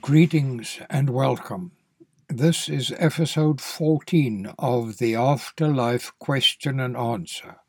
Greetings and welcome. This is episode 14 of the Afterlife Question and Answer.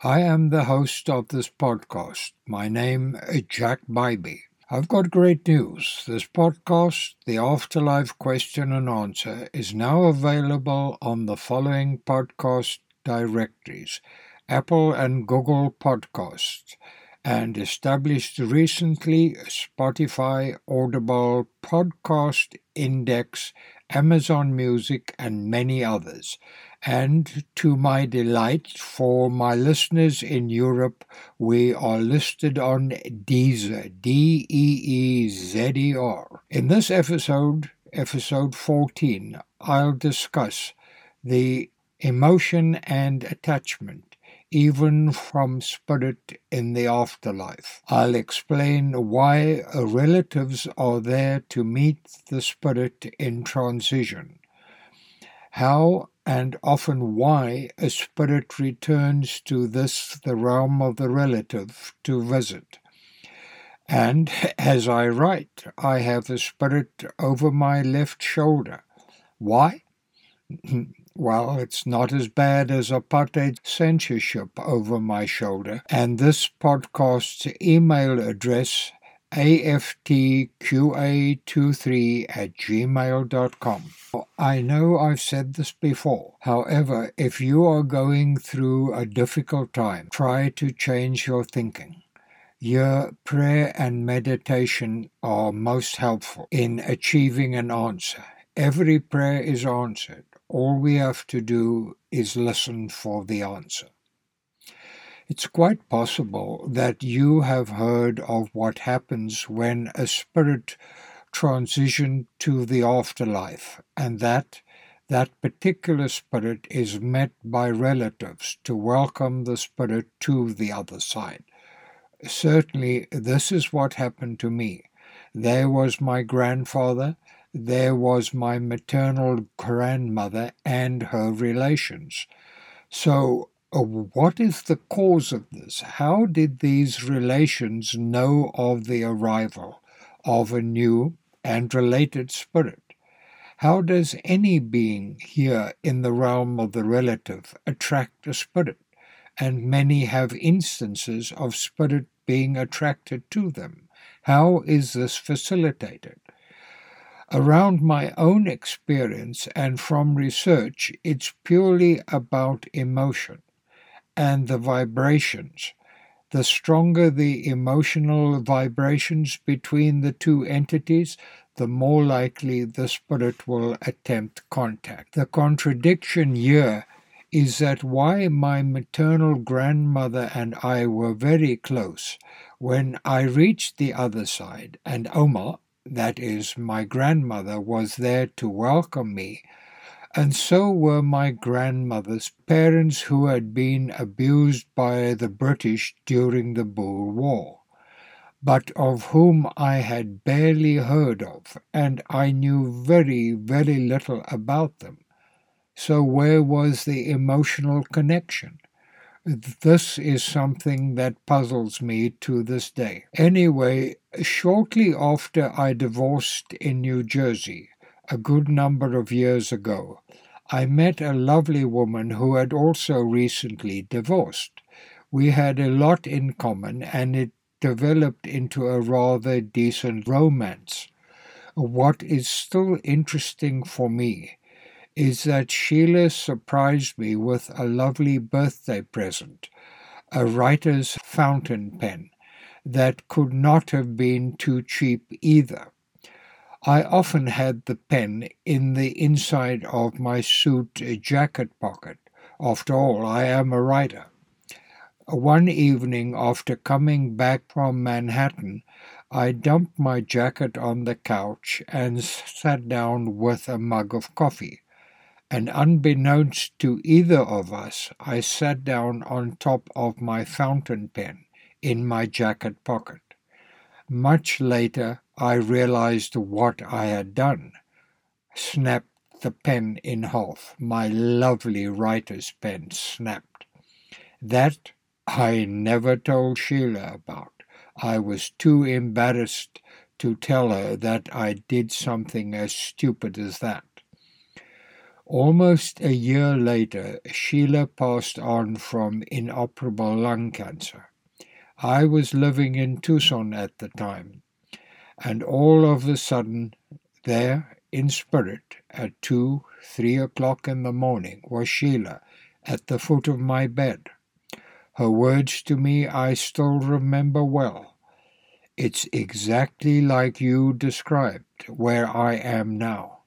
I am the host of this podcast. My name is Jack Bybee. I've got great news. This podcast, The Afterlife Question and Answer, is now available on the following podcast directories Apple and Google Podcasts and established recently Spotify, Audible, Podcast Index, Amazon Music, and many others. And to my delight, for my listeners in Europe, we are listed on Deezer, D E E Z E R. In this episode, episode 14, I'll discuss the emotion and attachment even from spirit in the afterlife. I'll explain why relatives are there to meet the spirit in transition, how and often why a spirit returns to this, the realm of the relative, to visit. And as I write, I have a spirit over my left shoulder. Why? Well, it's not as bad as apartheid censorship over my shoulder. And this podcast's email address, aftqa23 at gmail.com. I know I've said this before. However, if you are going through a difficult time, try to change your thinking. Your prayer and meditation are most helpful in achieving an answer. Every prayer is answered. All we have to do is listen for the answer. It's quite possible that you have heard of what happens when a spirit transitions to the afterlife, and that that particular spirit is met by relatives to welcome the spirit to the other side. Certainly, this is what happened to me. There was my grandfather, there was my maternal grandmother and her relations. So, uh, what is the cause of this? How did these relations know of the arrival of a new and related spirit? How does any being here in the realm of the relative attract a spirit? And many have instances of spirit being attracted to them. How is this facilitated? Around my own experience and from research, it's purely about emotion and the vibrations. The stronger the emotional vibrations between the two entities, the more likely the spirit will attempt contact. The contradiction here is that why my maternal grandmother and I were very close, when I reached the other side and Oma, that is, my grandmother, was there to welcome me, and so were my grandmother's parents who had been abused by the British during the Boer War, but of whom I had barely heard of, and I knew very, very little about them. So where was the emotional connection? This is something that puzzles me to this day. Anyway, shortly after I divorced in New Jersey, a good number of years ago, I met a lovely woman who had also recently divorced. We had a lot in common and it developed into a rather decent romance. What is still interesting for me is that Sheila surprised me with a lovely birthday present, a writer's fountain pen that could not have been too cheap either. I often had the pen in the inside of my suit jacket pocket. After all, I am a writer. One evening after coming back from Manhattan, I dumped my jacket on the couch and sat down with a mug of coffee and unbeknownst to either of us, I sat down on top of my fountain pen in my jacket pocket. Much later, I realized what I had done. Snapped the pen in half. My lovely writer's pen snapped. That I never told Sheila about. I was too embarrassed to tell her that I did something as stupid as that. Almost a year later, Sheila passed on from inoperable lung cancer. I was living in Tucson at the time, and all of a sudden, there in spirit, at two, three o'clock in the morning, was Sheila at the foot of my bed. Her words to me I still remember well. It's exactly like you described where I am now.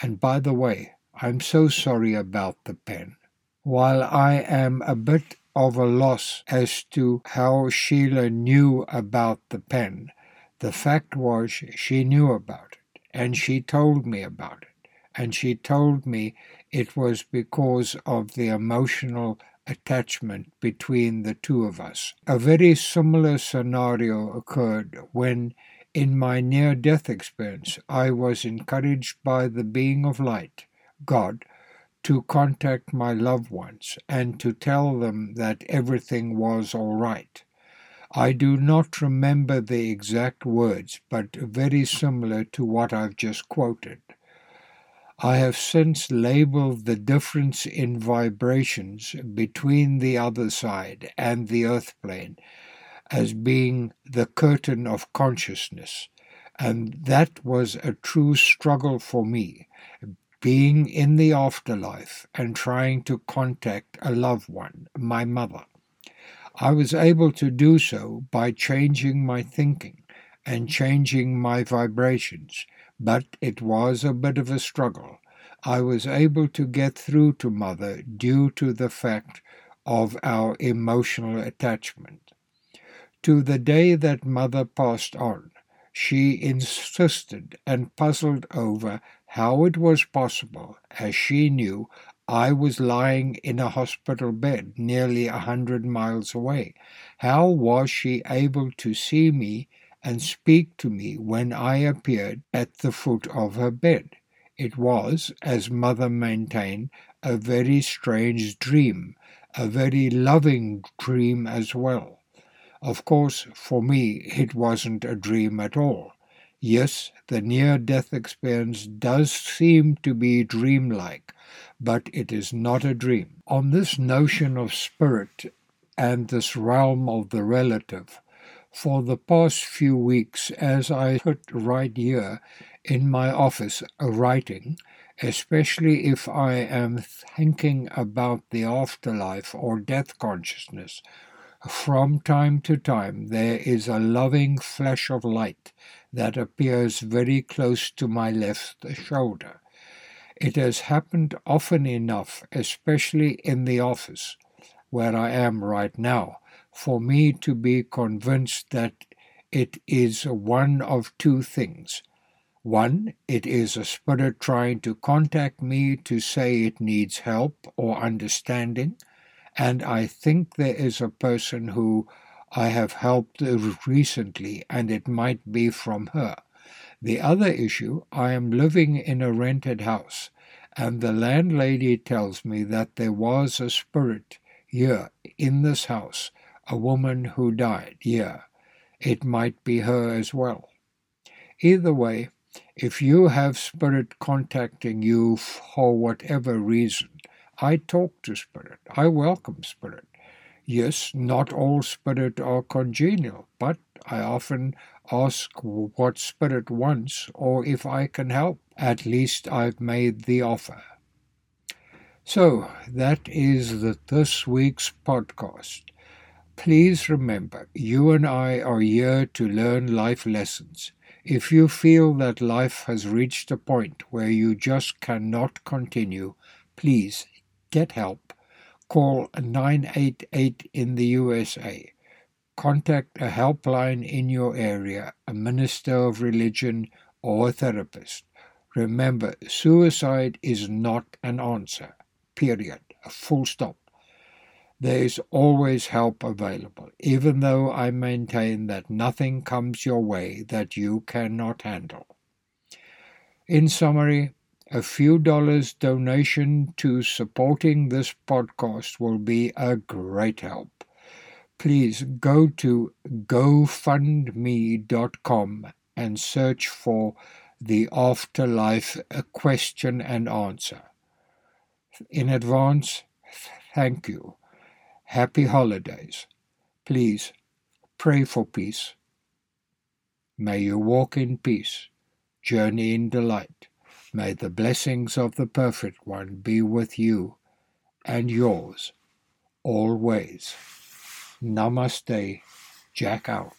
And by the way, I'm so sorry about the pen. While I am a bit of a loss as to how Sheila knew about the pen, the fact was she knew about it, and she told me about it, and she told me it was because of the emotional attachment between the two of us. A very similar scenario occurred when, in my near death experience, I was encouraged by the being of light God to contact my loved ones and to tell them that everything was all right. I do not remember the exact words, but very similar to what I've just quoted. I have since labeled the difference in vibrations between the other side and the earth plane as being the curtain of consciousness, and that was a true struggle for me being in the afterlife and trying to contact a loved one, my mother. I was able to do so by changing my thinking and changing my vibrations, but it was a bit of a struggle. I was able to get through to Mother due to the fact of our emotional attachment. To the day that Mother passed on, she insisted and puzzled over how it was possible, as she knew, I was lying in a hospital bed nearly a hundred miles away. How was she able to see me and speak to me when I appeared at the foot of her bed? It was, as Mother maintained, a very strange dream, a very loving dream as well. Of course, for me, it wasn't a dream at all. Yes, the near death experience does seem to be dreamlike, but it is not a dream. On this notion of spirit and this realm of the relative, for the past few weeks, as I sit right here in my office writing, especially if I am thinking about the afterlife or death consciousness, from time to time there is a loving flash of light that appears very close to my left shoulder. It has happened often enough, especially in the office, where I am right now, for me to be convinced that it is one of two things. One, it is a spirit trying to contact me to say it needs help or understanding and I think there is a person who I have helped recently, and it might be from her. The other issue I am living in a rented house, and the landlady tells me that there was a spirit here in this house, a woman who died here. It might be her as well. Either way, if you have spirit contacting you for whatever reason, I talk to spirit. I welcome spirit. Yes, not all spirit are congenial, but I often ask what spirit wants or if I can help. At least I've made the offer. So, that is the, this week's podcast. Please remember, you and I are here to learn life lessons. If you feel that life has reached a point where you just cannot continue, please Get help. Call 988 in the USA. Contact a helpline in your area, a minister of religion, or a therapist. Remember, suicide is not an answer. Period. A full stop. There is always help available, even though I maintain that nothing comes your way that you cannot handle. In summary, a few dollars donation to supporting this podcast will be a great help. Please go to gofundme.com and search for the afterlife question and answer. In advance, thank you. Happy holidays. Please pray for peace. May you walk in peace, journey in delight. May the blessings of the Perfect One be with you and yours always. Namaste. Jack out.